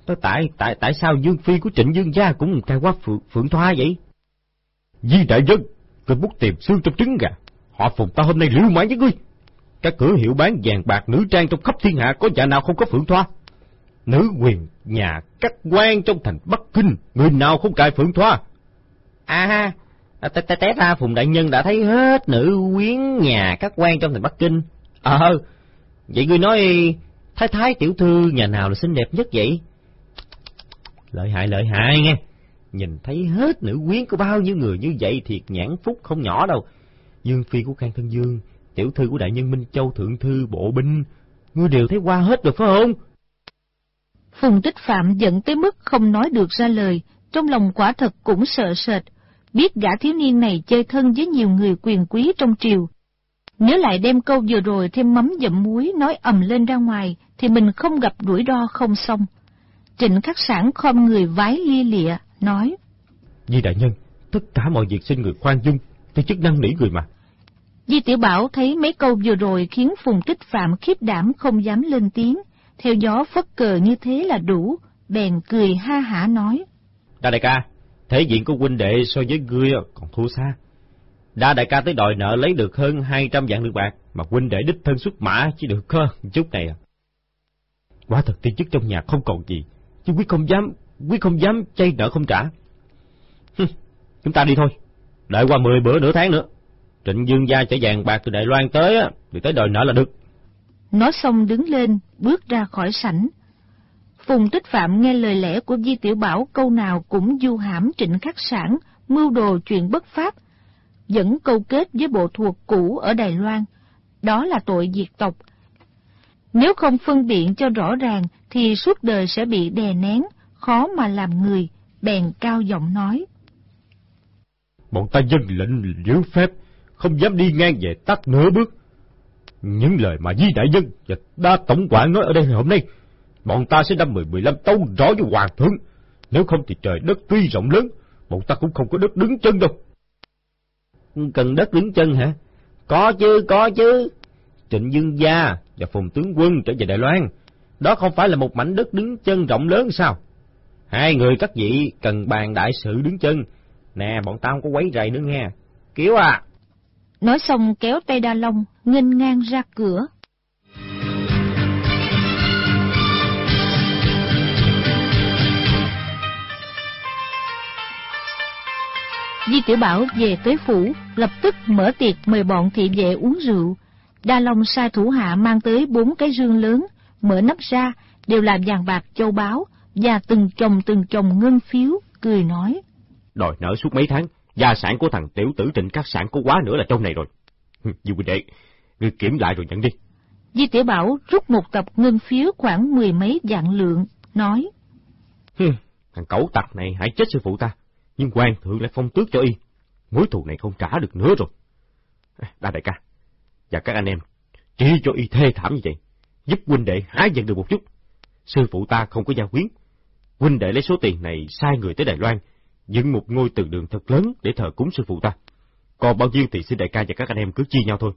Đó tại tại tại sao dương phi của trịnh dương gia cũng cai quá phượng, phượng thoa vậy? Di đại dân, người bút tìm xương trong trứng gà. Họ phùng ta hôm nay liêu mãi với ngươi. Các cửa hiệu bán vàng bạc nữ trang trong khắp thiên hạ có nhà nào không có phượng thoa? Nữ quyền nhà các quan trong thành Bắc Kinh, người nào không cài phượng thoa? À, à té té ra Phùng Đại Nhân đã thấy hết nữ quyến nhà các quan trong thành Bắc Kinh. Ờ, vậy ngươi nói thái thái tiểu thư nhà nào là xinh đẹp nhất vậy? Lợi hại lợi hại nghe. Nhìn thấy hết nữ quyến của bao nhiêu người như vậy thiệt nhãn phúc không nhỏ đâu. Dương phi của Khang Thân Dương, tiểu thư của đại nhân Minh Châu thượng thư bộ binh, ngươi đều thấy qua hết rồi phải không? Phùng Tích Phạm giận tới mức không nói được ra lời, trong lòng quả thật cũng sợ sệt, biết gã thiếu niên này chơi thân với nhiều người quyền quý trong triều. Nếu lại đem câu vừa rồi thêm mắm dặm muối nói ầm lên ra ngoài, thì mình không gặp rủi ro không xong. Trịnh khắc sản khom người vái lia lịa, nói. Di đại nhân, tất cả mọi việc xin người khoan dung, thì chức năng nỉ người mà. Di Tiểu Bảo thấy mấy câu vừa rồi khiến Phùng Tích Phạm khiếp đảm không dám lên tiếng, theo gió phất cờ như thế là đủ, bèn cười ha hả nói. Đa đại ca, thể diện của huynh đệ so với ngươi còn thua xa. Đa đại ca tới đòi nợ lấy được hơn 200 vạn lượng bạc, mà huynh đệ đích thân xuất mã chỉ được có chút này à. Quả thật tiên chức trong nhà không còn gì, chứ quý không dám, quý không dám chay nợ không trả. chúng ta đi thôi, đợi qua 10 bữa nửa tháng nữa. Trịnh Dương gia chở vàng bạc từ Đại Loan tới á, thì tới đòi nợ là được. Nói xong đứng lên, bước ra khỏi sảnh. Phùng Tích Phạm nghe lời lẽ của Di Tiểu Bảo câu nào cũng du hãm trịnh khắc sản, mưu đồ chuyện bất pháp, dẫn câu kết với bộ thuộc cũ ở Đài Loan. Đó là tội diệt tộc. Nếu không phân biện cho rõ ràng thì suốt đời sẽ bị đè nén, khó mà làm người, bèn cao giọng nói. Bọn ta dân lệnh giữ phép, không dám đi ngang về tắt nửa bước. Những lời mà Di Đại Nhân và đa tổng quản nói ở đây hôm nay, bọn ta sẽ đâm mười mười lăm tấu rõ với hoàng thượng. Nếu không thì trời đất tuy rộng lớn, bọn ta cũng không có đất đứng chân đâu. Cần đất đứng chân hả? Có chứ, có chứ. Trịnh Dương Gia và Phùng Tướng Quân trở về Đài Loan, đó không phải là một mảnh đất đứng chân rộng lớn sao? Hai người các vị cần bàn đại sự đứng chân. Nè, bọn tao không có quấy rầy nữa nghe. Kiếu à! Nói xong kéo tay Đa Long, nghênh ngang ra cửa. Di Tiểu Bảo về tới phủ, lập tức mở tiệc mời bọn thị vệ uống rượu. Đa Long sai thủ hạ mang tới bốn cái rương lớn, mở nắp ra, đều là vàng bạc châu báu, và từng chồng từng chồng ngân phiếu, cười nói. Đòi nợ suốt mấy tháng, gia sản của thằng tiểu tử trịnh các sản có quá nữa là trong này rồi. Dù huynh đệ, ngươi kiểm lại rồi nhận đi. Di Tiểu Bảo rút một tập ngân phiếu khoảng mười mấy vạn lượng, nói. thằng cẩu tặc này hãy chết sư phụ ta, nhưng quan thượng lại phong tước cho y. Mối thù này không trả được nữa rồi. Đa đại ca, và các anh em, chỉ cho y thê thảm như vậy, giúp huynh đệ hái giận được một chút. Sư phụ ta không có gia quyến. Huynh đệ lấy số tiền này sai người tới Đài Loan, dựng một ngôi từ đường thật lớn để thờ cúng sư phụ ta. Còn bao nhiêu thì xin đại ca và các anh em cứ chia nhau thôi.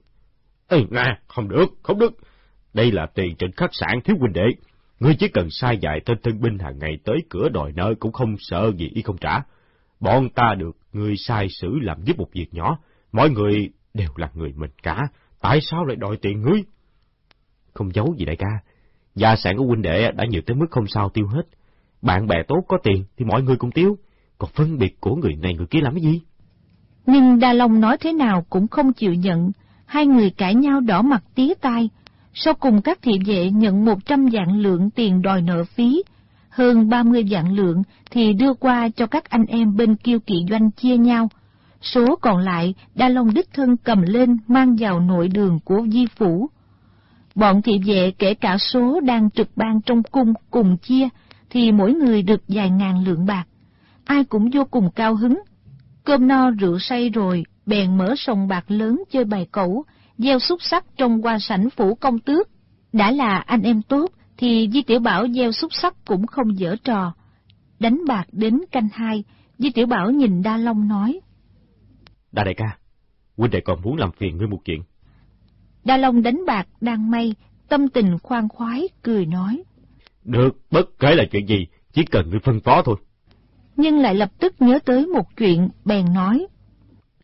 Ê, nè, không được, không được. Đây là tiền trên khách sản thiếu huynh đệ. Ngươi chỉ cần sai dạy tên thân binh hàng ngày tới cửa đòi nợ cũng không sợ gì y không trả. Bọn ta được ngươi sai xử làm giúp một việc nhỏ, mọi người đều là người mình cả, tại sao lại đòi tiền ngươi? Không giấu gì đại ca, gia sản của huynh đệ đã nhiều tới mức không sao tiêu hết. Bạn bè tốt có tiền thì mọi người cũng tiêu, còn phân biệt của người này người kia làm cái gì? Nhưng Đa Long nói thế nào cũng không chịu nhận, hai người cãi nhau đỏ mặt tía tai. Sau cùng các thị vệ nhận một trăm vạn lượng tiền đòi nợ phí, hơn ba mươi vạn lượng thì đưa qua cho các anh em bên kiêu kỵ doanh chia nhau. Số còn lại Đa Long đích thân cầm lên mang vào nội đường của Di Phủ. Bọn thị vệ kể cả số đang trực ban trong cung cùng chia, thì mỗi người được vài ngàn lượng bạc. Ai cũng vô cùng cao hứng. Cơm no rượu say rồi, bèn mở sòng bạc lớn chơi bài cẩu, gieo xúc sắc trong qua sảnh phủ công tước. Đã là anh em tốt, thì Di Tiểu Bảo gieo xúc sắc cũng không dở trò. Đánh bạc đến canh hai, Di Tiểu Bảo nhìn Đa Long nói. Đa đại ca, huynh đệ còn muốn làm phiền ngươi một chuyện. Đa Long đánh bạc đang may, tâm tình khoan khoái, cười nói. Được, bất kể là chuyện gì, chỉ cần ngươi phân phó thôi. Nhưng lại lập tức nhớ tới một chuyện, bèn nói.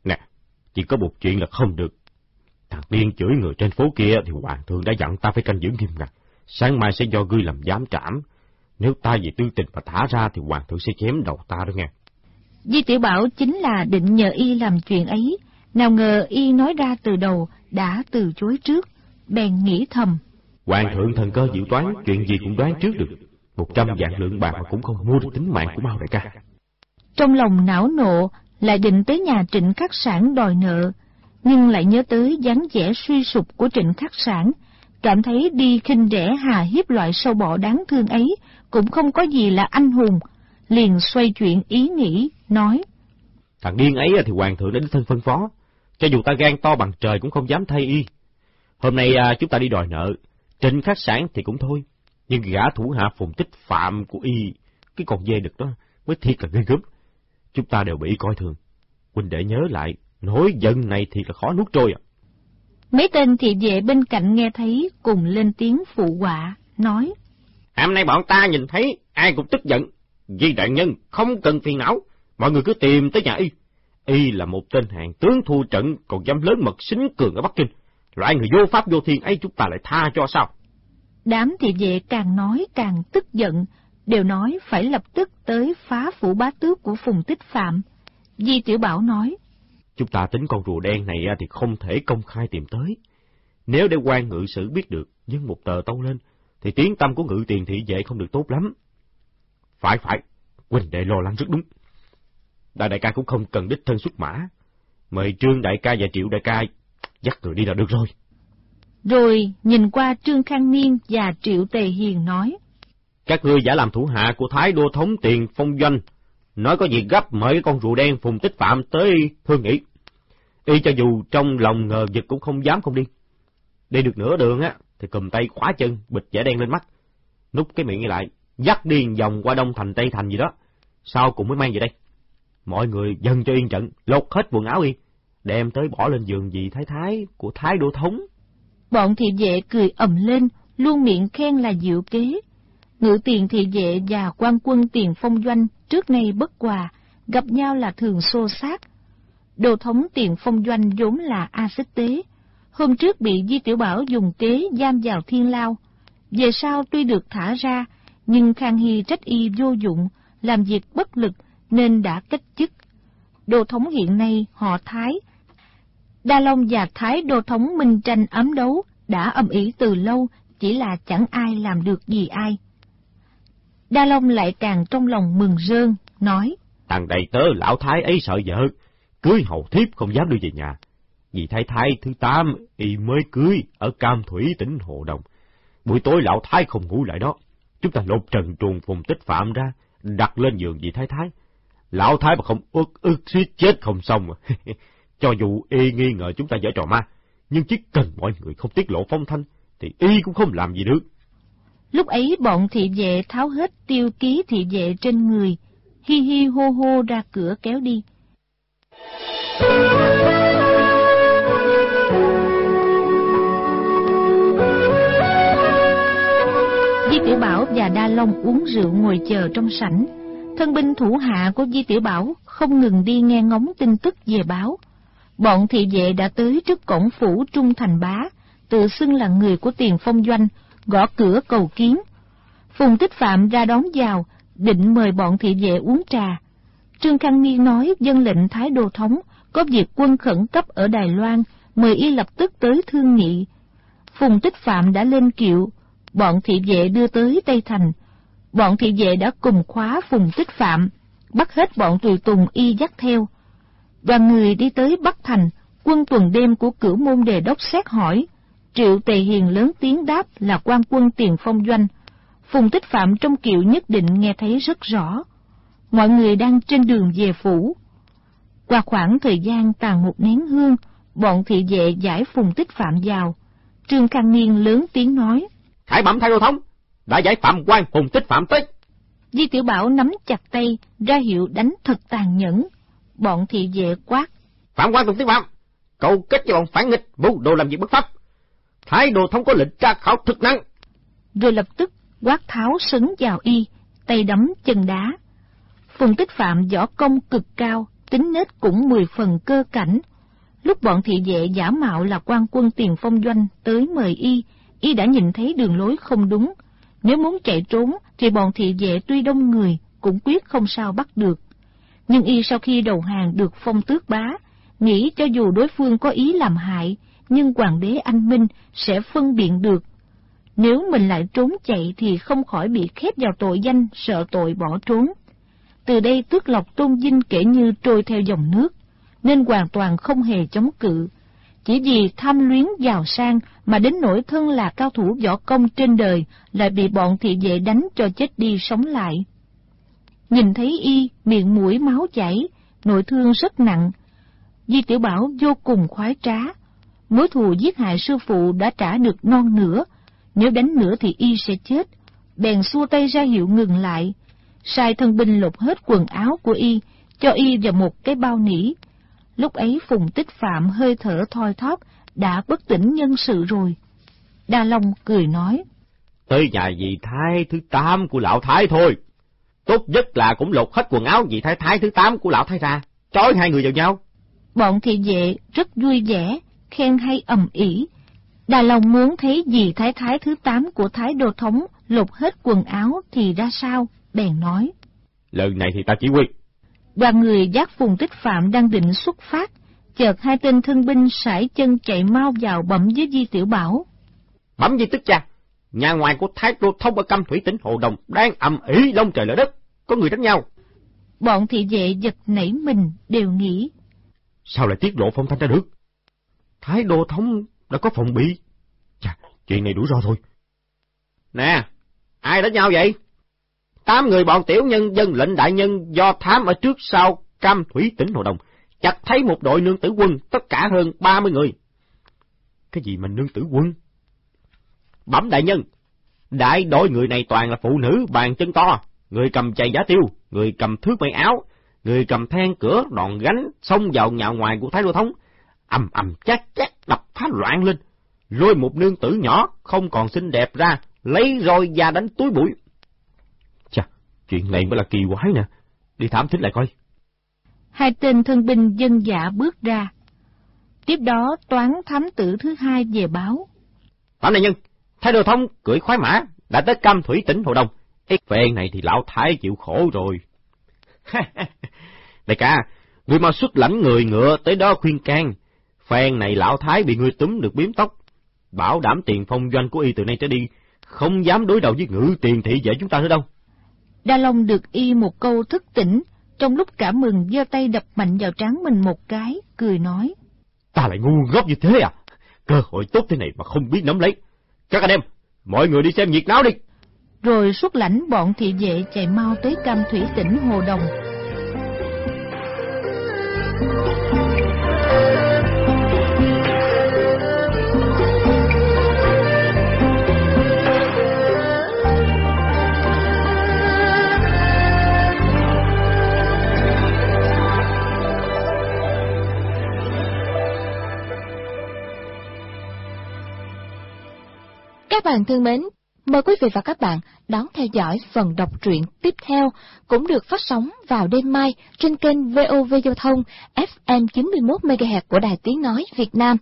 Nè, chỉ có một chuyện là không được. Thằng điên chửi người trên phố kia thì hoàng thượng đã dặn ta phải canh giữ nghiêm ngặt. Sáng mai sẽ do ngươi làm giám trảm. Nếu ta vì tư tình mà thả ra thì hoàng thượng sẽ chém đầu ta đó nghe. Di Tiểu Bảo chính là định nhờ y làm chuyện ấy, nào ngờ y nói ra từ đầu đã từ chối trước, bèn nghĩ thầm. Hoàng thượng thần cơ dự toán, chuyện gì cũng đoán trước được. Một trăm vạn lượng bạc mà cũng không mua được tính mạng của Mao đại ca. Trong lòng não nộ, lại định tới nhà trịnh khắc sản đòi nợ, nhưng lại nhớ tới dáng vẻ suy sụp của trịnh khắc sản, cảm thấy đi khinh rẻ hà hiếp loại sâu bọ đáng thương ấy cũng không có gì là anh hùng, liền xoay chuyện ý nghĩ, nói. Thằng điên ấy thì hoàng thượng đã đích thân phân phó, cho dù ta gan to bằng trời cũng không dám thay y. Hôm nay à, chúng ta đi đòi nợ, trịnh khắc sản thì cũng thôi, nhưng gã thủ hạ phùng tích phạm của y, cái con dê đực đó, mới thiệt là ghê gớm. Chúng ta đều bị coi thường. Huynh để nhớ lại, nỗi giận này thì là khó nuốt trôi à. Mấy tên thị vệ bên cạnh nghe thấy cùng lên tiếng phụ họa, nói. Hôm nay bọn ta nhìn thấy, ai cũng tức giận. Di đại nhân không cần phiền não, mọi người cứ tìm tới nhà y. Y là một tên hàng tướng thua trận còn dám lớn mật xính cường ở Bắc Kinh. Loại người vô pháp vô thiên ấy chúng ta lại tha cho sao? Đám thị vệ càng nói càng tức giận, đều nói phải lập tức tới phá phủ bá tước của Phùng Tích Phạm. Di Tiểu Bảo nói, Chúng ta tính con rùa đen này thì không thể công khai tìm tới. Nếu để quan ngự sử biết được, nhưng một tờ tâu lên, thì tiếng tâm của ngự tiền thị vệ không được tốt lắm. Phải phải, Quỳnh đệ lo lắng rất đúng. Đại đại ca cũng không cần đích thân xuất mã. Mời Trương đại ca và Triệu đại ca dắt người đi là được rồi. Rồi nhìn qua Trương Khang Niên và Triệu Tề Hiền nói. Các ngươi giả làm thủ hạ của Thái Đô Thống Tiền Phong Doanh, nói có gì gấp mời con rùa đen phùng tích phạm tới thương nghị. Y cho dù trong lòng ngờ vực cũng không dám không đi. Đi được nửa đường á, thì cầm tay khóa chân, bịch giả đen lên mắt. Nút cái miệng lại, dắt điền vòng qua đông thành tây thành gì đó. Sau cùng mới mang về đây. Mọi người dần cho yên trận, lột hết quần áo y, đem tới bỏ lên giường gì thái thái của Thái Đô Thống. Bọn thị vệ cười ầm lên, luôn miệng khen là diệu kế. Ngự tiền thị vệ và quan quân tiền phong doanh trước nay bất hòa, gặp nhau là thường xô xát. Đồ thống tiền phong doanh vốn là A Xích Tế. Hôm trước bị Di Tiểu Bảo dùng kế giam vào thiên lao. Về sau tuy được thả ra, nhưng Khang Hy trách y vô dụng, làm việc bất lực nên đã cách chức. Đồ thống hiện nay họ Thái. Đa Long và Thái Đô thống minh tranh ấm đấu đã âm ỉ từ lâu, chỉ là chẳng ai làm được gì ai. Đa Long lại càng trong lòng mừng rơn, nói. Thằng đầy tớ lão thái ấy sợ vợ, cưới hầu thiếp không dám đưa về nhà. Vì thái thái thứ tám y mới cưới ở Cam Thủy tỉnh Hồ Đồng. Buổi tối lão thái không ngủ lại đó. Chúng ta lột trần truồng phùng tích phạm ra, đặt lên giường vị thái thái. Lão thái mà không ước ức suýt chết không xong. Cho dù y nghi ngờ chúng ta giở trò ma, nhưng chỉ cần mọi người không tiết lộ phong thanh, thì y cũng không làm gì được. Lúc ấy bọn thị vệ tháo hết tiêu ký thị vệ trên người, hi hi hô hô ra cửa kéo đi. Di Tiểu Bảo và Đa Long uống rượu ngồi chờ trong sảnh. Thân binh thủ hạ của Di Tiểu Bảo không ngừng đi nghe ngóng tin tức về báo. Bọn thị vệ đã tới trước cổng phủ Trung Thành Bá, tự xưng là người của tiền phong doanh, gõ cửa cầu kiến. Phùng Tích Phạm ra đón vào, định mời bọn thị vệ uống trà. Trương Khang Niên nói dân lệnh Thái Đô Thống có việc quân khẩn cấp ở Đài Loan, mời y lập tức tới thương nghị. Phùng Tích Phạm đã lên kiệu, bọn thị vệ đưa tới Tây Thành. Bọn thị vệ đã cùng khóa Phùng Tích Phạm, bắt hết bọn tùy tùng y dắt theo. Đoàn người đi tới Bắc Thành, quân tuần đêm của cửu môn đề đốc xét hỏi. Triệu Tề Hiền lớn tiếng đáp là quan quân tiền phong doanh. Phùng Tích Phạm trong kiệu nhất định nghe thấy rất rõ. Mọi người đang trên đường về phủ. Qua khoảng thời gian tàn một nén hương, bọn thị vệ giải phùng tích phạm vào. Trương Khang Niên lớn tiếng nói. Khải bẩm thay đô thống, đã giải phạm quan phùng tích phạm tới. Di Tiểu Bảo nắm chặt tay, ra hiệu đánh thật tàn nhẫn. Bọn thị vệ quát. Phạm quan phùng tích phạm, câu kết cho bọn phản nghịch, mưu đồ làm việc bất pháp. Thái đồ thống có lệnh tra khảo thực năng. Rồi lập tức quát tháo sấn vào y, tay đấm chân đá. Phùng tích phạm võ công cực cao, tính nết cũng mười phần cơ cảnh. Lúc bọn thị vệ giả mạo là quan quân tiền phong doanh tới mời y, y đã nhìn thấy đường lối không đúng. Nếu muốn chạy trốn thì bọn thị vệ tuy đông người cũng quyết không sao bắt được. Nhưng y sau khi đầu hàng được phong tước bá, nghĩ cho dù đối phương có ý làm hại, nhưng hoàng đế anh Minh sẽ phân biện được. Nếu mình lại trốn chạy thì không khỏi bị khép vào tội danh sợ tội bỏ trốn. Từ đây tước lộc tôn dinh kể như trôi theo dòng nước, nên hoàn toàn không hề chống cự. Chỉ vì tham luyến giàu sang mà đến nỗi thân là cao thủ võ công trên đời lại bị bọn thị vệ đánh cho chết đi sống lại. Nhìn thấy y, miệng mũi máu chảy, nội thương rất nặng. Di Tiểu Bảo vô cùng khoái trá. Mối thù giết hại sư phụ đã trả được non nửa, nếu đánh nữa thì y sẽ chết. Bèn xua tay ra hiệu ngừng lại, sai thân binh lột hết quần áo của y, cho y vào một cái bao nỉ. Lúc ấy Phùng Tích Phạm hơi thở thoi thóp, đã bất tỉnh nhân sự rồi. Đa Long cười nói. Tới nhà vị thái thứ tám của lão thái thôi. Tốt nhất là cũng lột hết quần áo vị thái thái thứ tám của lão thái ra, trói hai người vào nhau. Bọn thị vệ rất vui vẻ, khen hay ầm ĩ. Đà Long muốn thấy dì thái thái thứ tám của thái đô thống lột hết quần áo thì ra sao, bèn nói. Lần này thì ta chỉ huy. Đoàn người giác phùng tích phạm đang định xuất phát, chợt hai tên thân binh sải chân chạy mau vào bẩm với Di Tiểu Bảo. Bẩm Di Tức Cha, nhà ngoài của Thái Đô Thông ở Cam Thủy tỉnh Hồ Đồng đang ầm ĩ lông trời lở đất, có người đánh nhau. Bọn thị vệ giật nảy mình đều nghĩ. Sao lại tiết lộ phong thanh ra được? Thái Đô Thông đã có phòng bị. Chà, chuyện này đủ rõ thôi. Nè, ai đánh nhau vậy? Tám người bọn tiểu nhân dân lệnh đại nhân do thám ở trước sau Cam Thủy tỉnh Hồ Đồng, chặt thấy một đội nương tử quân, tất cả hơn ba mươi người. Cái gì mà nương tử quân? Bẩm đại nhân, đại đội người này toàn là phụ nữ bàn chân to, người cầm chày giá tiêu, người cầm thước may áo, người cầm then cửa đòn gánh xông vào nhà ngoài của Thái Đô Thống, ầm ầm chát chát đập phá loạn lên, lôi một nương tử nhỏ không còn xinh đẹp ra, lấy roi ra đánh túi bụi. Chà, chuyện này mới là kỳ quái nè, đi thám thính lại coi. Hai tên thân binh dân dạ bước ra. Tiếp đó toán thám tử thứ hai về báo. Bẩm đại nhân, Thái Đô Thông cưỡi khoái mã, đã tới Cam Thủy tỉnh Hồ Đông. Ít phen này thì lão Thái chịu khổ rồi. đại ca, người mau xuất lãnh người ngựa tới đó khuyên can. Phen này lão Thái bị ngươi túm được biếm tóc. Bảo đảm tiền phong doanh của y từ nay trở đi, không dám đối đầu với ngự tiền thị vệ chúng ta nữa đâu. Đa Long được y một câu thức tỉnh, trong lúc cảm mừng giơ tay đập mạnh vào trán mình một cái, cười nói. Ta lại ngu ngốc như thế à? Cơ hội tốt thế này mà không biết nắm lấy. Các anh em, mọi người đi xem nhiệt náo đi. Rồi xuất lãnh bọn thị vệ chạy mau tới cam thủy tỉnh Hồ Đồng. Các bạn thân mến, mời quý vị và các bạn đón theo dõi phần đọc truyện tiếp theo cũng được phát sóng vào đêm mai trên kênh VOV Giao thông FM 91MHz của Đài Tiếng Nói Việt Nam.